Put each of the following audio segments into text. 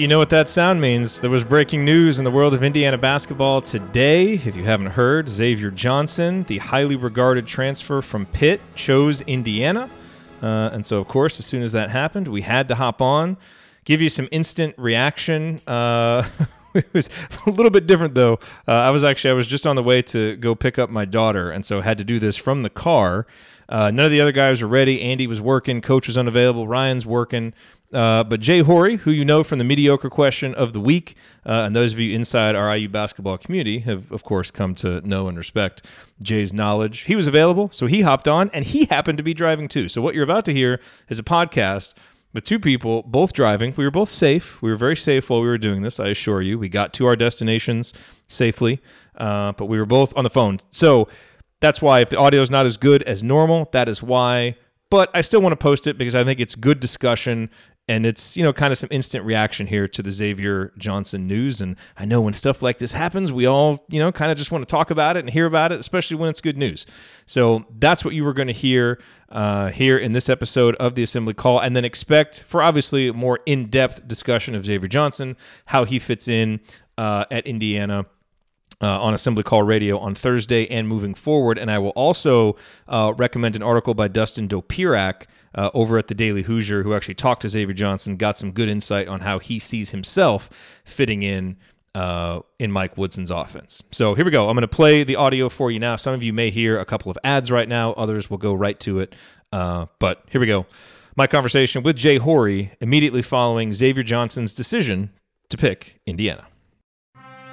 You know what that sound means. There was breaking news in the world of Indiana basketball today. If you haven't heard, Xavier Johnson, the highly regarded transfer from Pitt, chose Indiana. Uh, and so, of course, as soon as that happened, we had to hop on, give you some instant reaction. Uh, it was a little bit different though. Uh, I was actually I was just on the way to go pick up my daughter, and so had to do this from the car. Uh, none of the other guys were ready. Andy was working. Coach was unavailable. Ryan's working. Uh, but Jay Horrey, who you know from the mediocre question of the week, uh, and those of you inside our IU basketball community have, of course, come to know and respect Jay's knowledge. He was available, so he hopped on, and he happened to be driving too. So what you're about to hear is a podcast with two people, both driving. We were both safe. We were very safe while we were doing this, I assure you. We got to our destinations safely, uh, but we were both on the phone. So that's why if the audio is not as good as normal, that is why. But I still want to post it because I think it's good discussion and it's you know kind of some instant reaction here to the Xavier Johnson news. And I know when stuff like this happens we all you know kind of just want to talk about it and hear about it especially when it's good news. So that's what you were going to hear uh, here in this episode of the assembly call. And then expect for obviously more in-depth discussion of Xavier Johnson how he fits in uh, at Indiana uh, on Assembly Call Radio on Thursday and moving forward. And I will also uh, recommend an article by Dustin Dopirak uh, over at the Daily Hoosier, who actually talked to Xavier Johnson, got some good insight on how he sees himself fitting in uh, in Mike Woodson's offense. So here we go. I'm going to play the audio for you now. Some of you may hear a couple of ads right now, others will go right to it. Uh, but here we go. My conversation with Jay Horrey immediately following Xavier Johnson's decision to pick Indiana.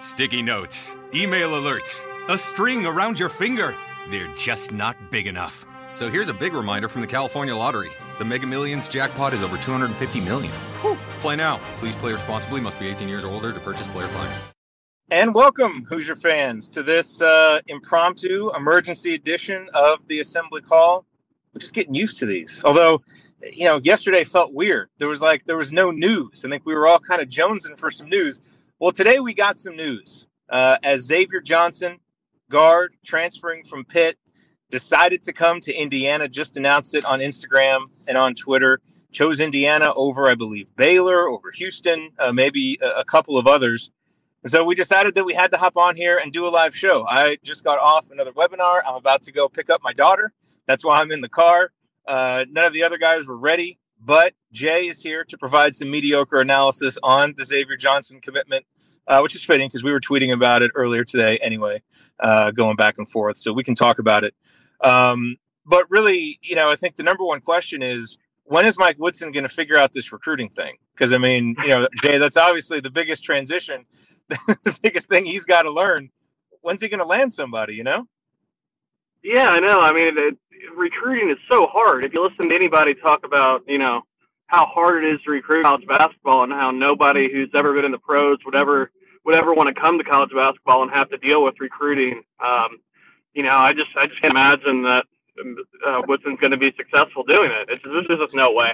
Sticky notes, email alerts, a string around your finger. They're just not big enough. So here's a big reminder from the California Lottery. The Mega Millions jackpot is over 250 million. Whew. Play now. Please play responsibly. Must be 18 years or older to purchase player fine. And welcome, Hoosier fans, to this uh, impromptu emergency edition of the Assembly Call. We're just getting used to these. Although, you know, yesterday felt weird. There was like there was no news. I think we were all kind of jonesing for some news. Well, today we got some news. Uh, as Xavier Johnson, guard transferring from Pitt, decided to come to Indiana, just announced it on Instagram and on Twitter. Chose Indiana over, I believe, Baylor, over Houston, uh, maybe a, a couple of others. so we decided that we had to hop on here and do a live show. I just got off another webinar. I'm about to go pick up my daughter. That's why I'm in the car. Uh, none of the other guys were ready. But Jay is here to provide some mediocre analysis on the Xavier Johnson commitment, uh, which is fitting because we were tweeting about it earlier today anyway, uh, going back and forth. So we can talk about it. Um, but really, you know, I think the number one question is when is Mike Woodson going to figure out this recruiting thing? Because I mean, you know, Jay, that's obviously the biggest transition, the biggest thing he's got to learn. When's he going to land somebody? You know? Yeah, I know. I mean, it, recruiting is so hard. If you listen to anybody talk about, you know, how hard it is to recruit college basketball and how nobody who's ever been in the pros would ever would ever want to come to college basketball and have to deal with recruiting. Um, you know, I just I just can't imagine that uh, Woodson's going to be successful doing it. It's there's just no way.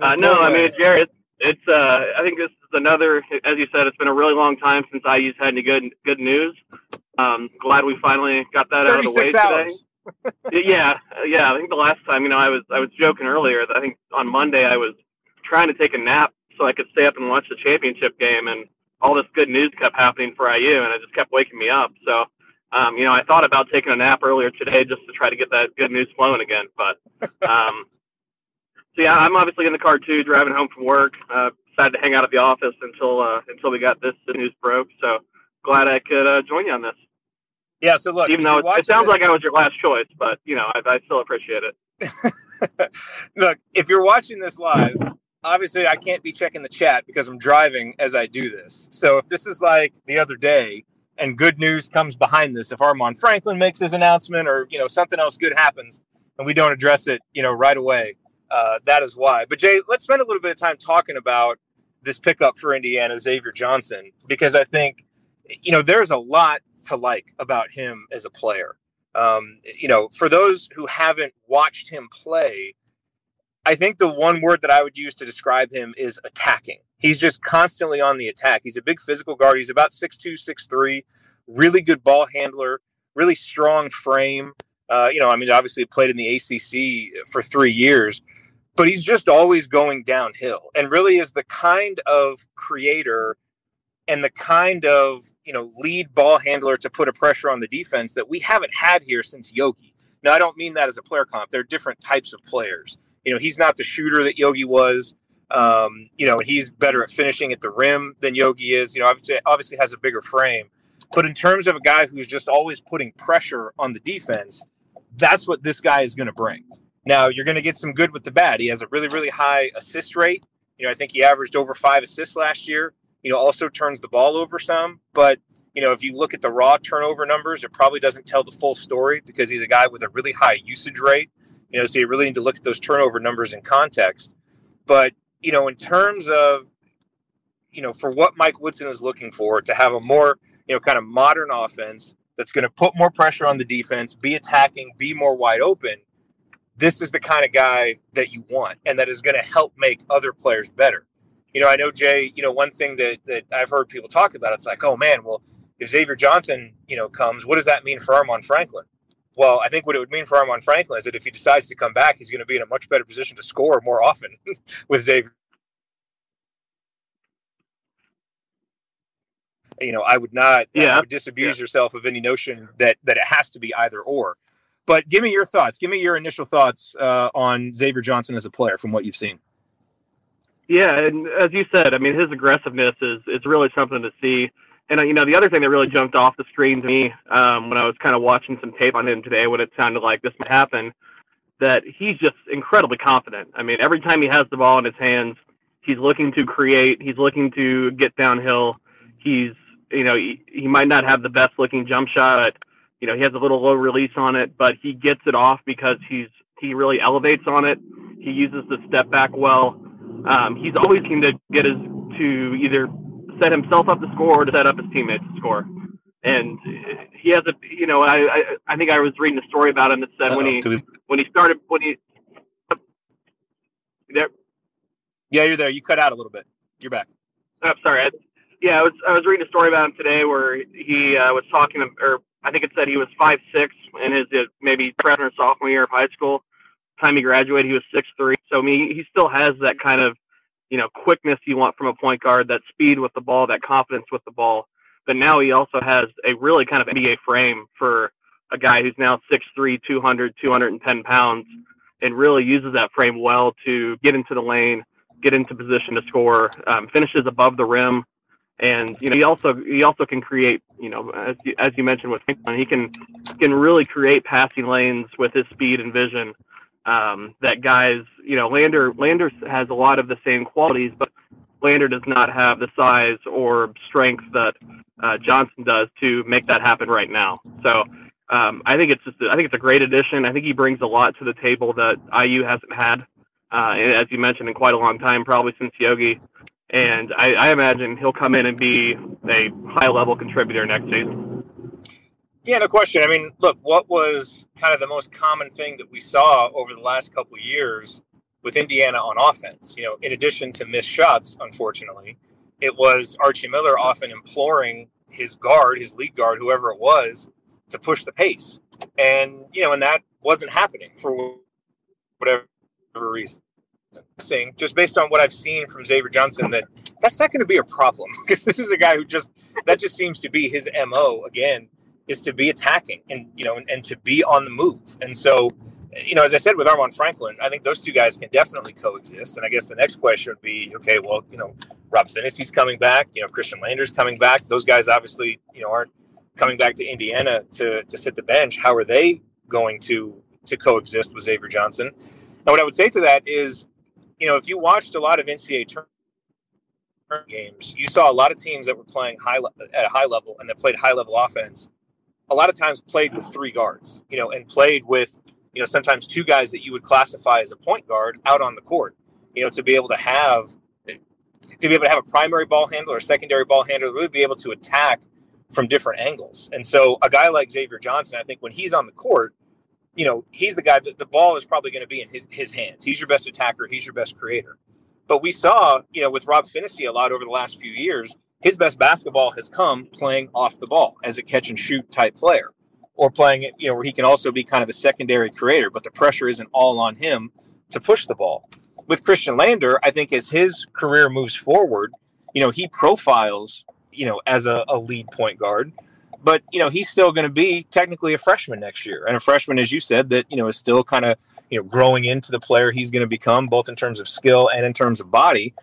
Uh, no, I mean, Jerod, it's, it's uh, I think this is another, as you said, it's been a really long time since IU's had any good good news. Um, glad we finally got that out of the way hours. today yeah, yeah. I think the last time, you know, I was I was joking earlier that I think on Monday I was trying to take a nap so I could stay up and watch the championship game, and all this good news kept happening for IU, and it just kept waking me up. So, um, you know, I thought about taking a nap earlier today just to try to get that good news flowing again. But, um, so yeah, I'm obviously in the car too, driving home from work. Uh, decided to hang out at the office until uh, until we got this news broke. So glad I could uh, join you on this. Yeah. So look, even though it, it sounds like I was your last choice, but you know, I, I still appreciate it. look, if you're watching this live, obviously I can't be checking the chat because I'm driving as I do this. So if this is like the other day and good news comes behind this, if Armaan Franklin makes his announcement or you know something else good happens and we don't address it, you know, right away, uh, that is why. But Jay, let's spend a little bit of time talking about this pickup for Indiana, Xavier Johnson, because I think, you know, there's a lot to like about him as a player. Um, you know, for those who haven't watched him play, I think the one word that I would use to describe him is attacking. He's just constantly on the attack. He's a big physical guard. He's about 6'2, 6'3, really good ball handler, really strong frame. Uh, you know, I mean, obviously played in the ACC for three years, but he's just always going downhill and really is the kind of creator and the kind of you know lead ball handler to put a pressure on the defense that we haven't had here since Yogi. Now I don't mean that as a player comp. They're different types of players. You know, he's not the shooter that Yogi was. Um, you know, he's better at finishing at the rim than Yogi is. You know, obviously, obviously has a bigger frame. But in terms of a guy who's just always putting pressure on the defense, that's what this guy is going to bring. Now you're going to get some good with the bad. He has a really, really high assist rate. You know, I think he averaged over five assists last year you know, also turns the ball over some. But, you know, if you look at the raw turnover numbers, it probably doesn't tell the full story because he's a guy with a really high usage rate. You know, so you really need to look at those turnover numbers in context. But, you know, in terms of, you know, for what Mike Woodson is looking for to have a more, you know, kind of modern offense that's going to put more pressure on the defense, be attacking, be more wide open. This is the kind of guy that you want and that is going to help make other players better you know, I know Jay. You know, one thing that that I've heard people talk about, it's like, oh man, well, if Xavier Johnson, you know, comes, what does that mean for Armaan Franklin? Well, I think what it would mean for Armaan Franklin is that if he decides to come back, he's going to be in a much better position to score more often with Xavier. You know, I would not yeah. Would disabuse yeah. yourself of any notion that that it has to be either or. But give me your thoughts. Give me your initial thoughts uh, on Xavier Johnson as a player from what you've seen. Yeah, and as you said, I mean, his aggressiveness is is really something to see. And uh, you know, the other thing that really jumped off the screen to me um, when I was kind of watching some tape on him today, when it sounded like this might happen, that he's just incredibly confident. I mean, every time he has the ball in his hands, he's looking to create. He's looking to get downhill. He's you know he, he might not have the best looking jump shot. But, you know, he has a little low release on it, but he gets it off because he's he really elevates on it. He uses the step back well um, he's always keen to get his to either set himself up to score or to set up his teammates to score. And he has a, you know, I, I, I think I was reading a story about him that said Uh-oh. when he we... when he started when he there. Yeah, you're there. You cut out a little bit. You're back. I'm oh, sorry. I, yeah, I was I was reading a story about him today where he uh, was talking, or I think it said he was five six in his uh, maybe freshman or sophomore year of high school, time he graduated, he was six three. So I mean, he still has that kind of you know quickness you want from a point guard, that speed with the ball, that confidence with the ball. But now he also has a really kind of NBA frame for a guy who's now 6'3", 200, 210 pounds, and really uses that frame well to get into the lane, get into position to score, um, finishes above the rim, and you know he also he also can create you know as you, as you mentioned with Franklin, he can can really create passing lanes with his speed and vision um, that guys, you know, Lander Lander has a lot of the same qualities, but Lander does not have the size or strength that uh, Johnson does to make that happen right now. So um, I think it's just I think it's a great addition. I think he brings a lot to the table that IU hasn't had, uh, as you mentioned, in quite a long time, probably since Yogi. And I, I imagine he'll come in and be a high level contributor next season. Yeah, no question. I mean, look, what was kind of the most common thing that we saw over the last couple years with Indiana on offense? You know, in addition to missed shots, unfortunately, it was Archie Miller often imploring his guard, his lead guard, whoever it was, to push the pace. And, you know, and that wasn't happening for whatever reason. Just based on what I've seen from Xavier Johnson, that that's not going to be a problem because this is a guy who just that just seems to be his mo again is to be attacking and you know and, and, to be on the move. And so, you know, as I said with Armaan Franklin, I think those two guys can definitely coexist. And I guess the next question would be, okay, well, you know, Rob Phinisee's coming back, you know, Khristian Lander's coming back. Those guys obviously, you know, aren't coming back to Indiana to to sit the bench. How are they going to to coexist with Xavier Johnson? And what I would say to that is, you know, if you watched a lot of NCAA games, you saw a lot of teams that were playing high at a high level and that played high level offense a lot of times played with three guards, you know, and played with, you know, sometimes two guys that you would classify as a point guard out on the court, you know, to be able to have to be able to have a primary ball handler or secondary ball handler, really be able to attack from different angles. And so a guy like Xavier Johnson, I think when he's on the court, you know, he's the guy that the ball is probably going to be in his, his hands. He's your best attacker. He's your best creator. But we saw, you know, with Rob Phinisee a lot over the last few years, his best basketball has come playing off the ball as a catch and shoot type player or playing it, you know, where he can also be kind of a secondary creator, but the pressure isn't all on him to push the ball. With Khristian Lander, I think as his career moves forward, you know, he profiles, you know, as a, a lead point guard, but you know, he's still going to be technically a freshman next year. And a freshman, as you said, that, you know, is still kind of, you know, growing into the player he's going to become, both in terms of skill and in terms of body.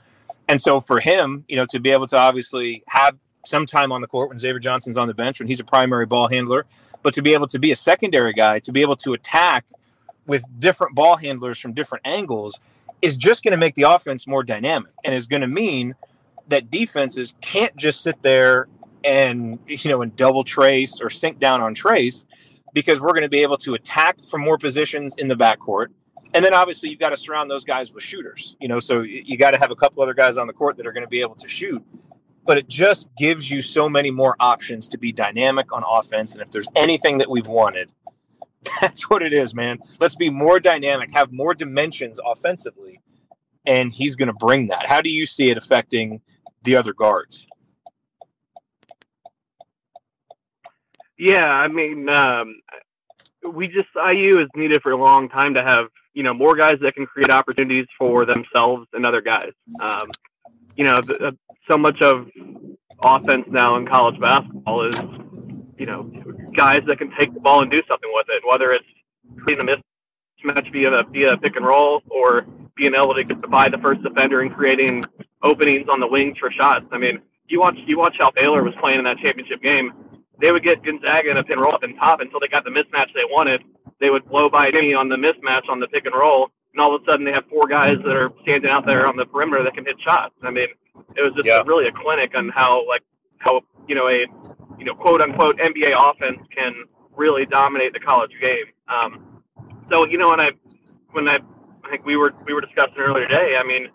And so for him, you know, to be able to obviously have some time on the court when Xavier Johnson's on the bench when he's a primary ball handler, but to be able to be a secondary guy, to be able to attack with different ball handlers from different angles is just going to make the offense more dynamic and is going to mean that defenses can't just sit there and you know and double Trayce or sink down on Trayce because we're going to be able to attack from more positions in the backcourt and then obviously you've got to surround those guys with shooters you know so you got to have a couple other guys on the court that are going to be able to shoot but it just gives you so many more options to be dynamic on offense. And if there's anything that we've wanted, that's what it is, man. Let's be more dynamic, have more dimensions offensively. And he's going to bring that. How do you see it affecting the other guards? Yeah, I mean, um, we just IU has needed for a long time to have you know more guys that can create opportunities for themselves and other guys. Um, you know, the, so much of offense now in college basketball is, you know, guys that can take the ball and do something with it, whether it's creating a mismatch via via a pick and roll or being able to get by the first defender and creating openings on the wings for shots. I mean, you watch you watch how Baylor was playing in that championship game. They would get Gonzaga in a and roll up and top until they got the mismatch they wanted. They would blow by me on the mismatch on the pick and roll, and all of a sudden they have four guys that are standing out there on the perimeter that can hit shots. I mean, it was just yeah. really a clinic on how like how you know a you know quote unquote NBA offense can really dominate the college game. Um, so you know when I when I I think we were we were discussing earlier today. I mean,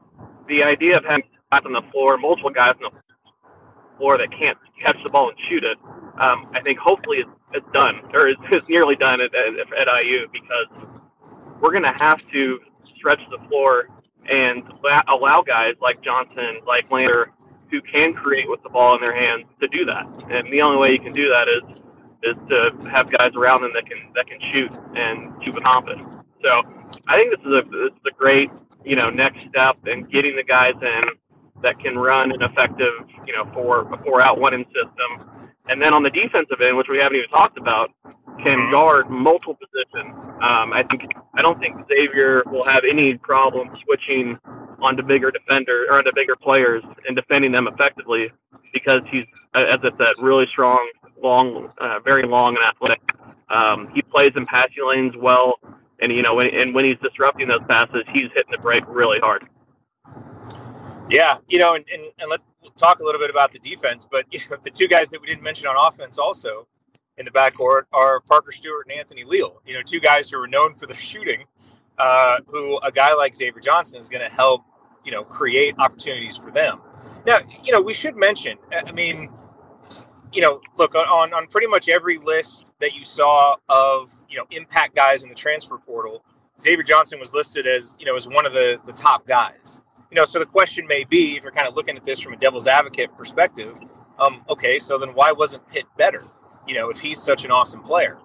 the idea of having guys on the floor, multiple guys on the floor that can't catch the ball and shoot it, um, I think hopefully it's, it's done or is, is nearly done at, at, at IU because we're going to have to stretch the floor and allow guys like Johnson, like Lander, who can create with the ball in their hands to do that. And the only way you can do that is is to have guys around them that can that can shoot and shoot with confidence. So I think this is a this is a great you know next step in getting the guys in that can run an effective you know four four out one in system. And then on the defensive end, which we haven't even talked about, can guard multiple positions. Um, I think I don't think Xavier will have any problem switching onto bigger defender or onto bigger players and defending them effectively because he's, as I said, really strong, long, uh, very long and athletic. Um, he plays in passing lanes well, and you know, when, and when he's disrupting those passes, he's hitting the break really hard. Yeah, you know, and, and, and let's talk a little bit about the defense, but you know, the two guys that we didn't mention on offense also in the backcourt are Parker Stewart and Anthony Leal. You know, two guys who are known for the shooting, uh, who a guy like Xavier Johnson is going to help, you know, create opportunities for them. Now, you know, we should mention, I mean, you know, look on on pretty much every list that you saw of you know impact guys in the transfer portal, Xavier Johnson was listed as you know as one of the the top guys. You know, so the question may be, if you're kind of looking at this from a devil's advocate perspective, um, okay, so then why wasn't Pitt better? you know, if he's such an awesome player.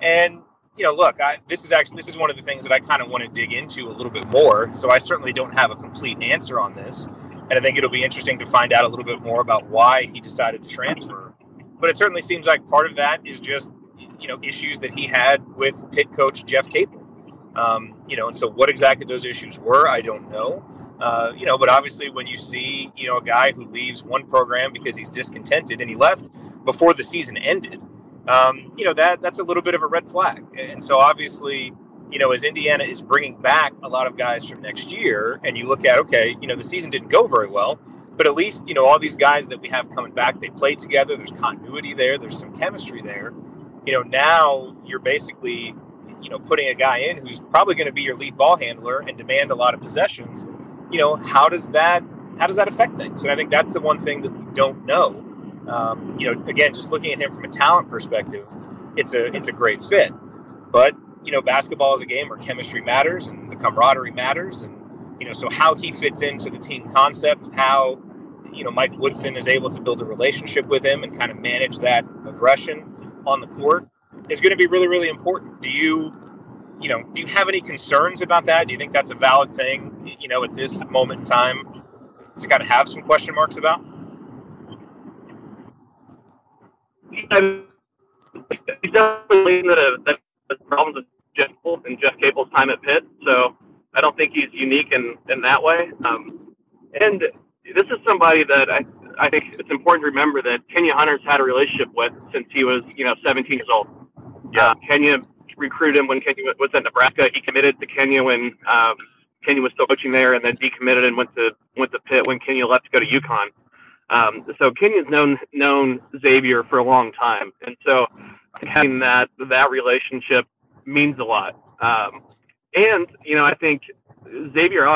And you know, look, I, this is actually this is one of the things that I kind of want to dig into a little bit more. So I certainly don't have a complete answer on this, and I think it'll be interesting to find out a little bit more about why he decided to transfer. But it certainly seems like part of that is just you know issues that he had with Pitt coach Jeff Capel. Um, you know, and so what exactly those issues were, I don't know. Uh, you know, but obviously, when you see you know a guy who leaves one program because he's discontented and he left before the season ended, um, you know that that's a little bit of a red flag. And so obviously, you know, as Indiana is bringing back a lot of guys from next year, and you look at okay, you know, the season didn't go very well, but at least you know all these guys that we have coming back, they play together. There's continuity there. There's some chemistry there. You know, now you're basically you know putting a guy in who's probably going to be your lead ball handler and demand a lot of possessions you know, how does that how does that affect things? And I think that's the one thing that we don't know. Um, you know, again, just looking at him from a talent perspective, it's a it's a great fit. But you know, basketball is a game where chemistry matters and the camaraderie matters, and you know, so how he fits into the team concept, how you know Mike Woodson is able to build a relationship with him and kind of manage that aggression on the court is going to be really really important. Do you you know, do you have any concerns about that? Do you think that's a valid thing, you know, at this moment in time to kind of have some question marks about? He's definitely that the problems with Jeff and Jeff Capel's time at Pitt, so I don't think he's unique in, in that way. Um, and this is somebody that I I think it's important to remember that Kenya Hunter's had a relationship with since he was you know 17 years old. Yeah, uh, Kenya recruited him when Kenya was at Nebraska. He committed to Kenya when um, Kenya was still coaching there, and then decommitted and went to went to Pitt when Kenya left to go to UConn. Um, so Kenya's known known Xavier for a long time, and so having that that relationship means a lot. Um, and you know, I think Xavier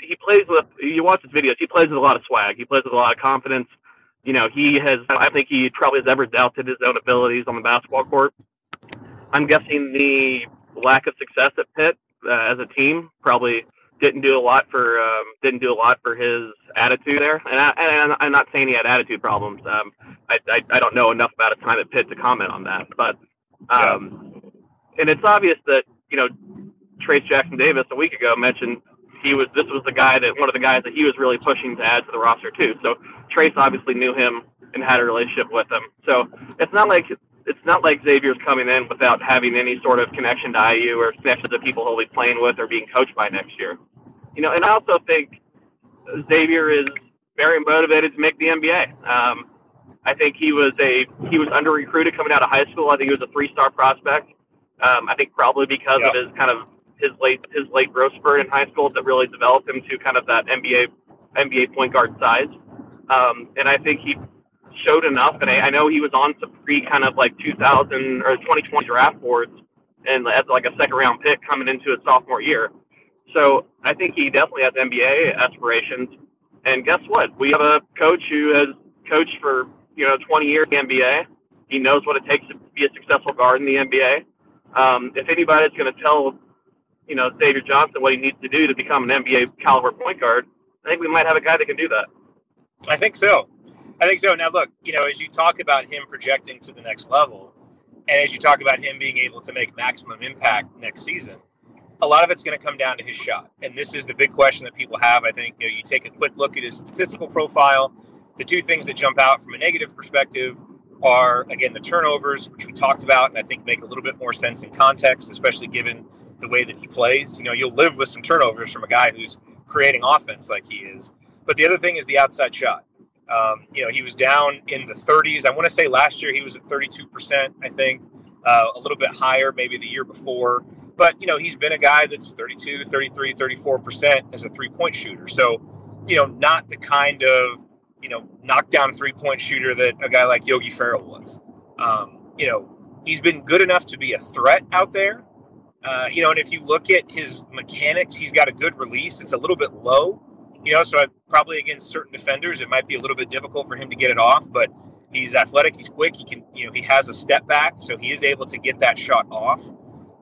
he plays with. You watch his videos. He plays with a lot of swag. He plays with a lot of confidence. You know, he has. I think he probably has ever doubted his own abilities on the basketball court. I'm guessing the lack of success at Pitt uh, as a team probably didn't do a lot for um, didn't do a lot for his attitude there. And, I, and I'm not saying he had attitude problems. Um, I, I, I don't know enough about his time at Pitt to comment on that. But um, and it's obvious that you know Trayce Jackson Davis a week ago mentioned he was this was the guy that one of the guys that he was really pushing to add to the roster too. So Trayce obviously knew him and had a relationship with him. So it's not like it's not like Xavier's coming in without having any sort of connection to IU or connection to people he'll be playing with or being coached by next year. You know, and I also think Xavier is very motivated to make the NBA. Um, I think he was a he was under recruited coming out of high school. I think he was a three star prospect. Um, I think probably because of his kind of his late his late growth spurt in high school that really developed him to kind of that NBA NBA point guard size. Um, and I think he showed enough, and I, I know he was on some pre kind of like 2000 or 2020 draft boards, and as like a second round pick coming into his sophomore year. So I think he definitely has NBA aspirations. And guess what? We have a coach who has coached for you know 20 years in the NBA. He knows what it takes to be a successful guard in the NBA. Um, if anybody's going to tell you know Xavier Johnson what he needs to do to become an NBA caliber point guard, I think we might have a guy that can do that. I think so. I think so. Now, look, you know, as you talk about him projecting to the next level, and as you talk about him being able to make maximum impact next season, a lot of it's going to come down to his shot. And this is the big question that people have. I think you, know, you take a quick look at his statistical profile. The two things that jump out from a negative perspective are, again, the turnovers, which we talked about, and I think make a little bit more sense in context, especially given the way that he plays. You know, you'll live with some turnovers from a guy who's creating offense like he is. But the other thing is the outside shot. Um, you know, he was down in the 30s. I want to say last year he was at 32%, I think, uh, a little bit higher, maybe the year before. But, you know, he's been a guy that's 32, 33, 34% as a three point shooter. So, you know, not the kind of, you know, knockdown three point shooter that a guy like Yogi Ferrell was. Um, you know, he's been good enough to be a threat out there. Uh, you know, and if you look at his mechanics, he's got a good release. It's a little bit low, you know, so I, probably against certain defenders, it might be a little bit difficult for him to get it off, but he's athletic, he's quick, he can, you know, he has a step back, so he is able to get that shot off.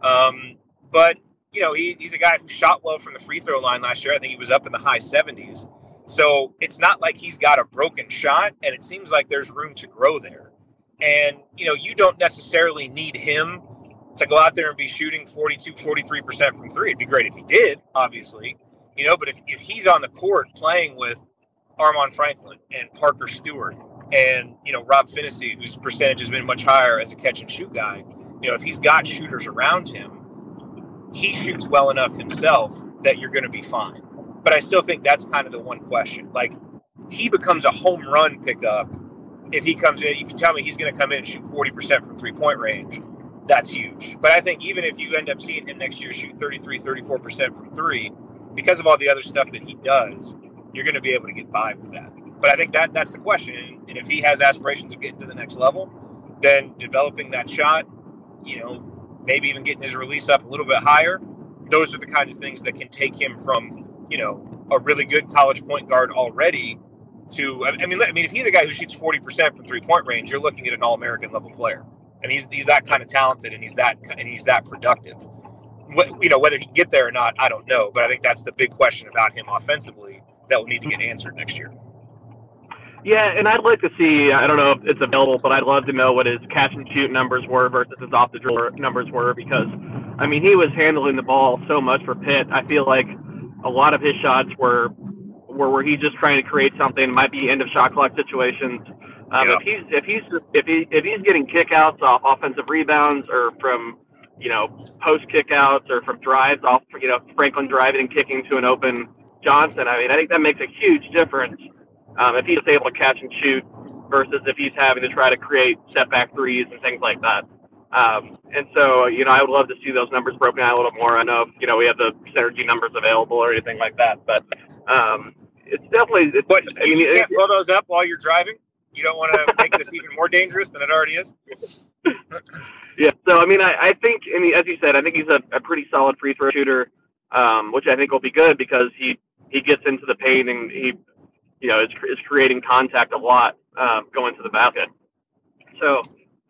Um, but you know, he, he's a guy who shot well from the free throw line last year. I think he was up in the high 70s. So it's not like he's got a broken shot, and it seems like there's room to grow there. And, you know, you don't necessarily need him to go out there and be shooting 42, 43% from three. It'd be great if he did, obviously. You know, but if, if he's on the court playing with Armaan Franklin and Parker Stewart and, you know, Rob Phinisee, whose percentage has been much higher as a catch and shoot guy, you know, if he's got shooters around him, he shoots well enough himself that you're going to be fine. But I still think that's kind of the one question. Like, he becomes a home run pickup if he comes in. If you tell me he's going to come in and shoot 40% from three point range, that's huge. But I think even if you end up seeing him next year shoot 33, 34% from three, because of all the other stuff that he does, you're going to be able to get by with that. But I think that that's the question. And if he has aspirations of getting to the next level, then developing that shot, you know, maybe even getting his release up a little bit higher, those are the kinds of things that can take him from, you know, a really good college point guard already. To I mean, I mean, if he's a guy who shoots forty percent from three point range, you're looking at an All American level player, and he's he's that kind of talented, and he's that and he's that productive. What, you know, whether he can get there or not, I don't know, but I think that's the big question about him offensively that will need to get answered next year. Yeah, and I'd like to see, I don't know if it's available, but I'd love to know what his catch and shoot numbers were versus his off the dribble numbers were because, I mean, he was handling the ball so much for Pitt. I feel like a lot of his shots were were where he's just trying to create something, might be end of shot clock situations. Um, yeah. If he's if he's if he if he's getting kickouts off offensive rebounds or from you know post kickouts or from drives off you know Franklin driving and kicking to an open Johnson, I mean I think that makes a huge difference um, if he's able to catch and shoot versus if he's having to try to create step back threes and things like that. Um, and so, you know, I would love to see those numbers broken out a little more. I know, if, you know, we have the synergy numbers available or anything like that, but um, it's definitely. It's, but I mean, you can't it, those up while you're driving. You don't want to make this even more dangerous than it already is. yeah. So I mean, I, I think, I mean, as you said, I think he's a, a pretty solid free throw shooter, um, which I think will be good because he he gets into the paint and he you know, is, is creating contact a lot um, going to the basket. So,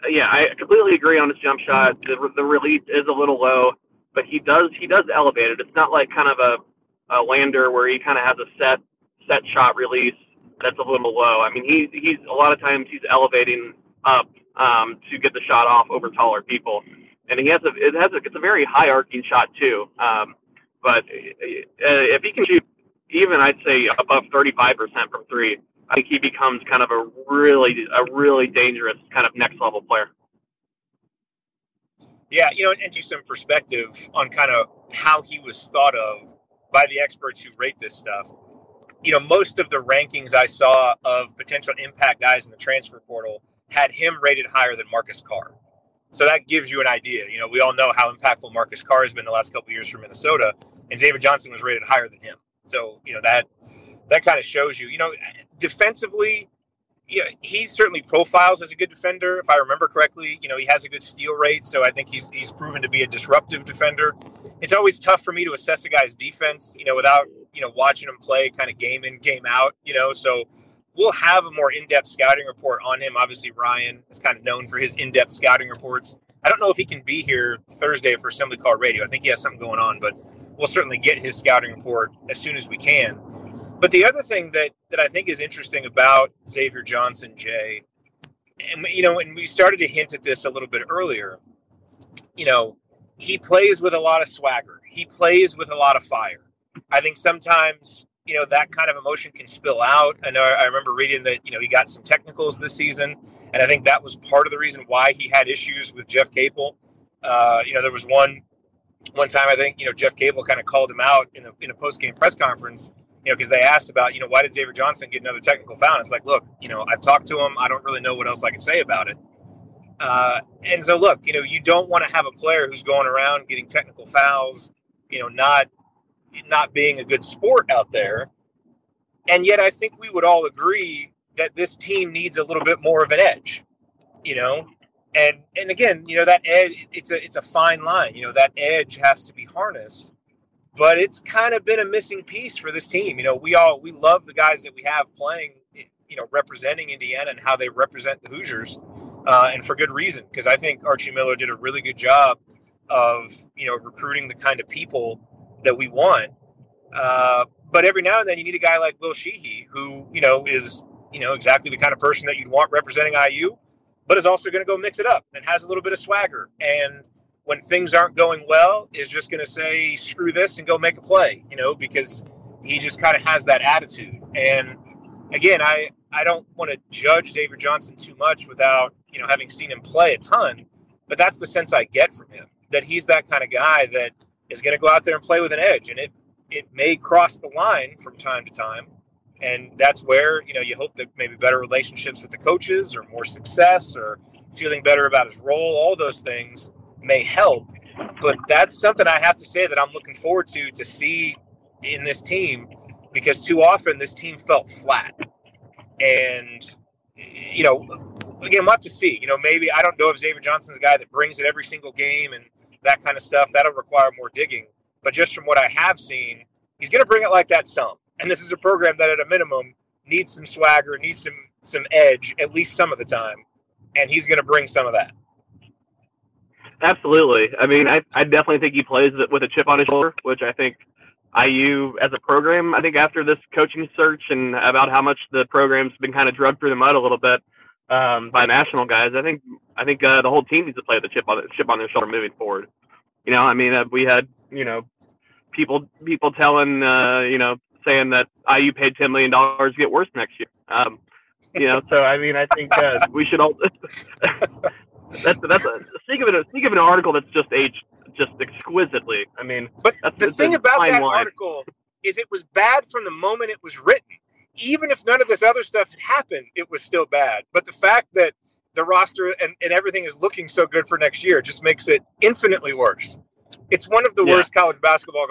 uh, yeah, I completely agree on his jump shot. The, the release is a little low, but he does he does elevate it. It's not like kind of a, a lander where he kind of has a set set shot release that's a little low. I mean, he he's a lot of times he's elevating up um, to get the shot off over taller people, and he has a it has a it's a very high arcing shot too. Um, but uh, if he can shoot even I'd say above 35% from three, I think he becomes kind of a really, a really dangerous kind of next level player. Yeah, you know, and to some perspective on kind of how he was thought of by the experts who rate this stuff. You know, most of the rankings I saw of potential impact guys in the transfer portal had him rated higher than Marcus Carr. So that gives you an idea. You know, we all know how impactful Marcus Carr has been the last couple years for Minnesota, and Xavier Johnson was rated higher than him. So you know that that kind of shows you. You know, defensively, you know, he certainly profiles as a good defender. If I remember correctly, you know, he has a good steal rate, so I think he's he's proven to be a disruptive defender. It's always tough for me to assess a guy's defense, you know, without you know watching him play kind of game in game out. You know, so we'll have a more in-depth scouting report on him. Obviously, Ryan is kind of known for his in-depth scouting reports. I don't know if he can be here Thursday for Assembly Call Radio. I think he has something going on, but we'll certainly get his scouting report as soon as we can. But the other thing that that I think is interesting about Xavier Johnson, Jay, and you know, and we started to hint at this a little bit earlier. You know, he plays with a lot of swagger. He plays with a lot of fire. I think sometimes you know that kind of emotion can spill out. I know I remember reading that you know he got some technicals this season, and I think that was part of the reason why he had issues with Jeff Capel. Uh, you know, there was one one time I think you know Jeff Capel kind of called him out in a in a post game press conference. You know, because they asked about, you know, why did Xavier Johnson get another technical foul? And it's like, look, you know, I've talked to him. I don't really know what else I can say about it. Uh, and so, look, you know, you don't want to have a player who's going around getting technical fouls, you know, not not being a good sport out there. And yet, I think we would all agree that this team needs a little bit more of an edge. You know, and and again, you know that edge it's a it's a fine line. You know that edge has to be harnessed, but it's kind of been a missing piece for this team. You know, we all we love the guys that we have playing, you know, representing Indiana and how they represent the Hoosiers, uh, and for good reason because I think Archie Miller did a really good job of you know recruiting the kind of people that we want. Uh, but every now and then you need a guy like Will Sheehy, who you know is you know exactly the kind of person that you'd want representing IU but is also going to go mix it up and has a little bit of swagger. And when things aren't going well, is just going to say, screw this and go make a play, you know, because he just kind of has that attitude. And again, I, I don't want to judge Xavier Johnson too much without, you know, having seen him play a ton, but that's the sense I get from him that he's that kind of guy that is going to go out there and play with an edge. And it, it may cross the line from time to time, and that's where you know you hope that maybe better relationships with the coaches or more success or feeling better about his role all those things may help but that's something i have to say that i'm looking forward to to see in this team because too often this team felt flat and you know again we'll have to see you know maybe i don't know if xavier johnson's a guy that brings it every single game and that kind of stuff that'll require more digging but just from what i have seen he's going to bring it like that some And this is a program that, at a minimum, needs some swagger, needs some some edge at least some of the time, and he's going to bring some of that. Absolutely. I mean, I, I definitely think he plays with a chip on his shoulder, which I think IU as a program, I think after this coaching search and about how much the program's been kind of drugged through the mud a little bit um, by national guys, I think I think uh, the whole team needs to play with a chip on chip on their shoulder moving forward. You know, I mean, uh, we had you know people people telling uh, you know saying that IU paid ten million dollars to get worse next year. Um, you know, so I mean, I think uh, we should all. that's that's a speak of it. Speak of an article that's just aged just exquisitely. I mean, but the thing about that article is it was bad from the moment it was written. Even if none of this other stuff had happened, it was still bad. But the fact that the roster and, and everything is looking so good for next year just makes it infinitely worse. It's one of the yeah. worst college basketball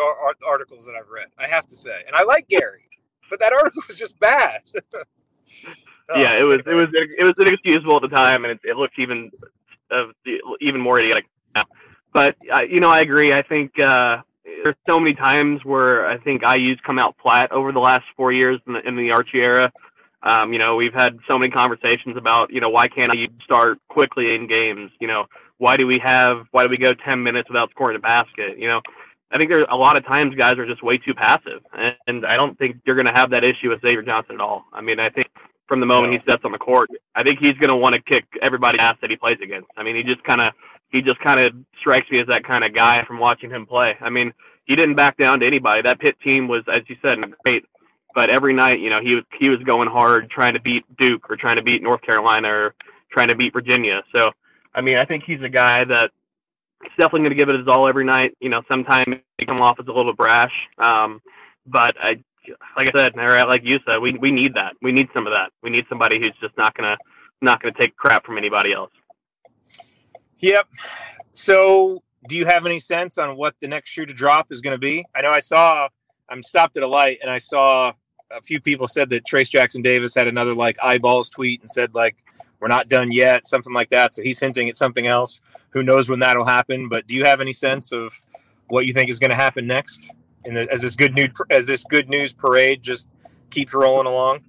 articles that I've read. I have to say, and I like Gary, but that article was just bad. oh, yeah, it was it was it was inexcusable at the time, and it, it looks even uh, even more idiotic now. But uh, you know, I agree. I think uh, there's so many times where I think IU's come out flat over the last four years in the, in the Archie era. Um, you know, we've had so many conversations about, you know, why can't you start quickly in games? You know, why do we have, why do we go 10 minutes without scoring a basket? You know, I think there's a lot of times guys are just way too passive. And, and I don't think you're going to have that issue with Xavier Johnson at all. I mean, I think from the moment he steps on the court, I think he's going to want to kick everybody ass that he plays against. I mean, he just kind of, he just kind of strikes me as that kind of guy from watching him play. I mean, he didn't back down to anybody. That Pitt team was, as you said, great but every night, you know, he was he was going hard, trying to beat Duke or trying to beat North Carolina or trying to beat Virginia. So, I mean, I think he's a guy that he's definitely going to give it his all every night. You know, sometimes he come off as a little brash, um, but I, like I said, or like you said, we we need that. We need some of that. We need somebody who's just not gonna not gonna take crap from anybody else. Yep. So, do you have any sense on what the next shoe to drop is going to be? I know I saw. I'm stopped at a light and I saw a few people said that Trayce Jackson Davis had another like eyeballs tweet and said like we're not done yet, something like that. So he's hinting at something else. Who knows when that'll happen? But do you have any sense of what you think is going to happen next? The, as this good news as this good news parade just keeps rolling along.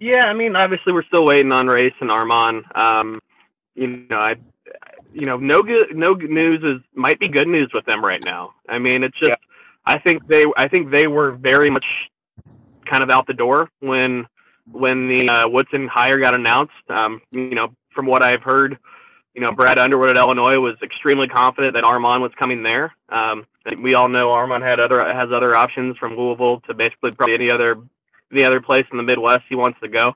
Yeah, I mean, obviously we're still waiting on Race and Armaan. Um, you know, I, you know, no good, no good news is might be good news with them right now. I mean, it's just, yeah. I think they, I think they were very much kind of out the door when when the uh, Woodson hire got announced. Um, you know, from what I've heard, you know, Brad Underwood at Illinois was extremely confident that Armaan was coming there. Um, we all know Armaan had other has other options from Louisville to basically probably any other any other place in the Midwest he wants to go.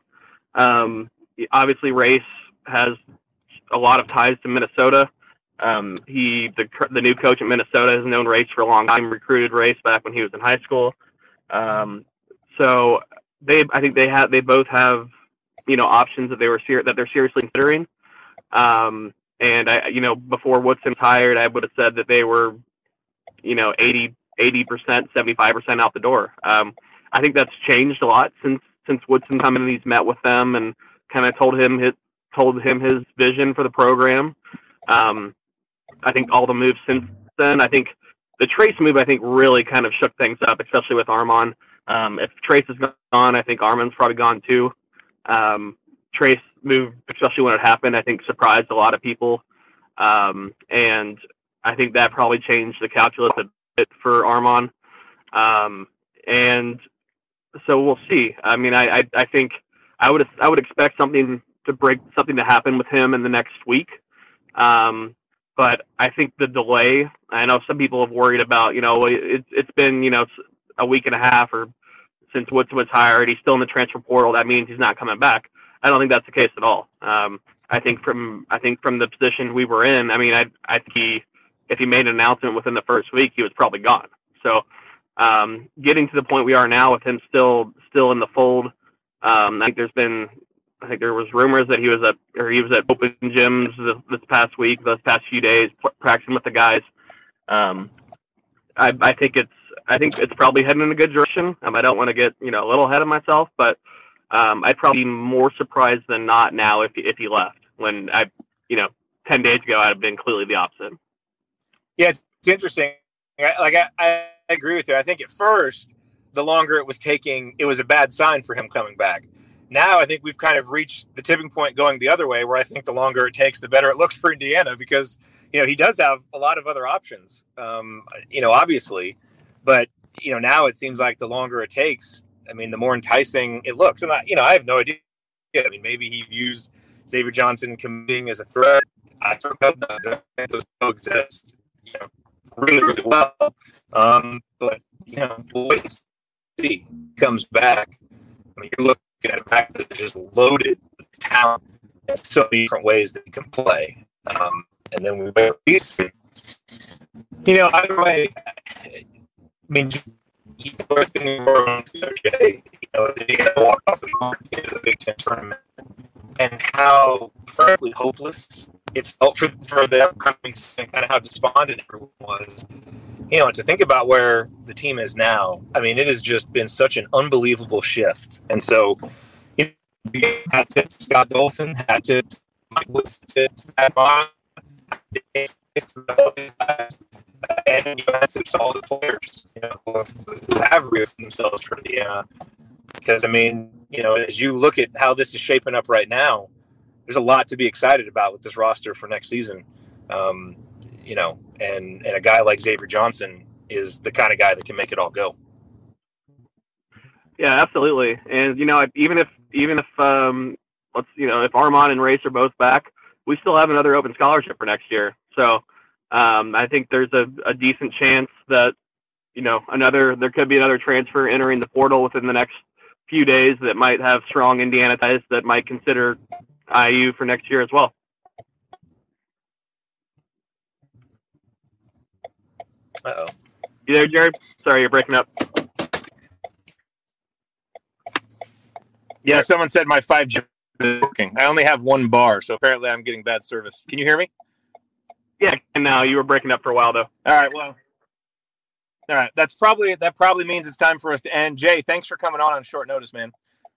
Um, obviously, Race has a lot of ties to Minnesota. Um, he the the new coach at Minnesota has known Race for a long time. Recruited Race back when he was in high school. Um, so they, I think they have, they both have, you know, options that they were ser- that they're seriously considering. Um, and I, you know, before Woodson hired, I would have said that they were, you know, 80, 80%, 75% out the door. Um, I think that's changed a lot since, since Woodson come in and he's met with them and kind of told him his, told him his vision for the program. Um, I think all the moves since then, I think the Trayce move, I think really kind of shook things up, especially with Armaan. Um, if Trayce is gone, I think Armaan's probably gone too. Um, Trayce move, especially when it happened, I think surprised a lot of people. Um, and I think that probably changed the calculus a bit for Armaan. Um, and so we'll see. I mean, I, I, I think I would I would expect something to break something to happen with him in the next week. Um, but I think the delay. I know some people have worried about. You know, it, it's been you know a week and a half or since Woodson was hired, he's still in the transfer portal. That means he's not coming back. I don't think that's the case at all. Um, I think from I think from the position we were in, I mean, I I think he if he made an announcement within the first week, he was probably gone. So um, getting to the point we are now with him still still in the fold, um, I think there's been I think there was rumors that he was at or he was at open gyms this, this past week, this past few days, practicing with the guys. Um, I, I think it's I think it's probably heading in a good direction. Um, I don't want to get you know a little ahead of myself, but um, I'd probably be more surprised than not now if if he left. When I you know ten days ago I'd have been clearly the opposite. Yeah, it's interesting. Like I, I agree with you. I think at first the longer it was taking, it was a bad sign for him coming back. Now I think we've kind of reached the tipping point going the other way, where I think the longer it takes, the better it looks for Indiana because you know he does have a lot of other options. Um, you know, obviously, but you know now it seems like the longer it takes, I mean, the more enticing it looks. And I, you know, I have no idea. I mean, maybe he views Xavier Johnson committing as a threat. I don't know. Those coexist, you know, really, really well. Um, but you know, wait see. Comes back. I mean, you're at a back that's just loaded with talent in so many different ways that he can play. Um, and then we Easton. You know, either way, I mean, the worst thing in the world. You know, Jay, you know, did he walk off the court into the Big Ten tournament? And how frankly hopeless it felt for, for the upcoming season, kind of how despondent everyone was. You know, to think about where the team is now, I mean, it has just been such an unbelievable shift. And so, you know, had to Scott Dolson, had to Mike Woodson, to Matt Bond, and you have to all the players, you know, who have removed themselves from Indiana. Because I mean, you know, as you look at how this is shaping up right now, there's a lot to be excited about with this roster for next season. Um, you know, and and a guy like Xavier Johnson is the kind of guy that can make it all go. Yeah, absolutely. And you know, even if even if um, let's you know if Armaan and Trayce are both back, we still have another open scholarship for next year. So um, I think there's a, a decent chance that you know another there could be another transfer entering the portal within the next few days that might have strong Indiana ties that might consider IU for next year as well. Uh oh. You there, Jerod? Sorry, you're breaking up. Yeah, someone said my 5G is working. I only have one bar, so apparently I'm getting bad service. Can you hear me? Yeah, and now you were breaking up for a while though. All right, well. All right, that's probably that probably means it's time for us to end. Jay, thanks for coming on on short notice, man.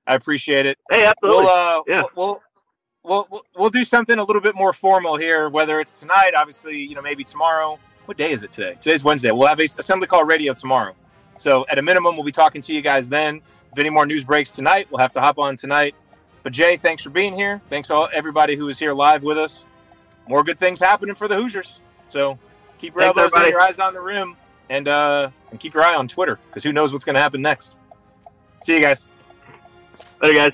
I appreciate it. Hey, absolutely. We'll uh, Yeah. we'll, we'll we'll we'll do something a little bit more formal here. Whether it's tonight, obviously, you know, maybe tomorrow. What day is it today? Today's Wednesday. We'll have a assembly call radio tomorrow. So at a minimum, we'll be talking to you guys then. If any more news breaks tonight, we'll have to hop on tonight. But Jay, thanks for being here. Thanks all everybody who was here live with us. More good things happening for the Hoosiers. So keep your Thanks, elbows and your eyes on the rim, and uh, and keep your eye on Twitter because who knows what's going to happen next. See you guys. Later, guys.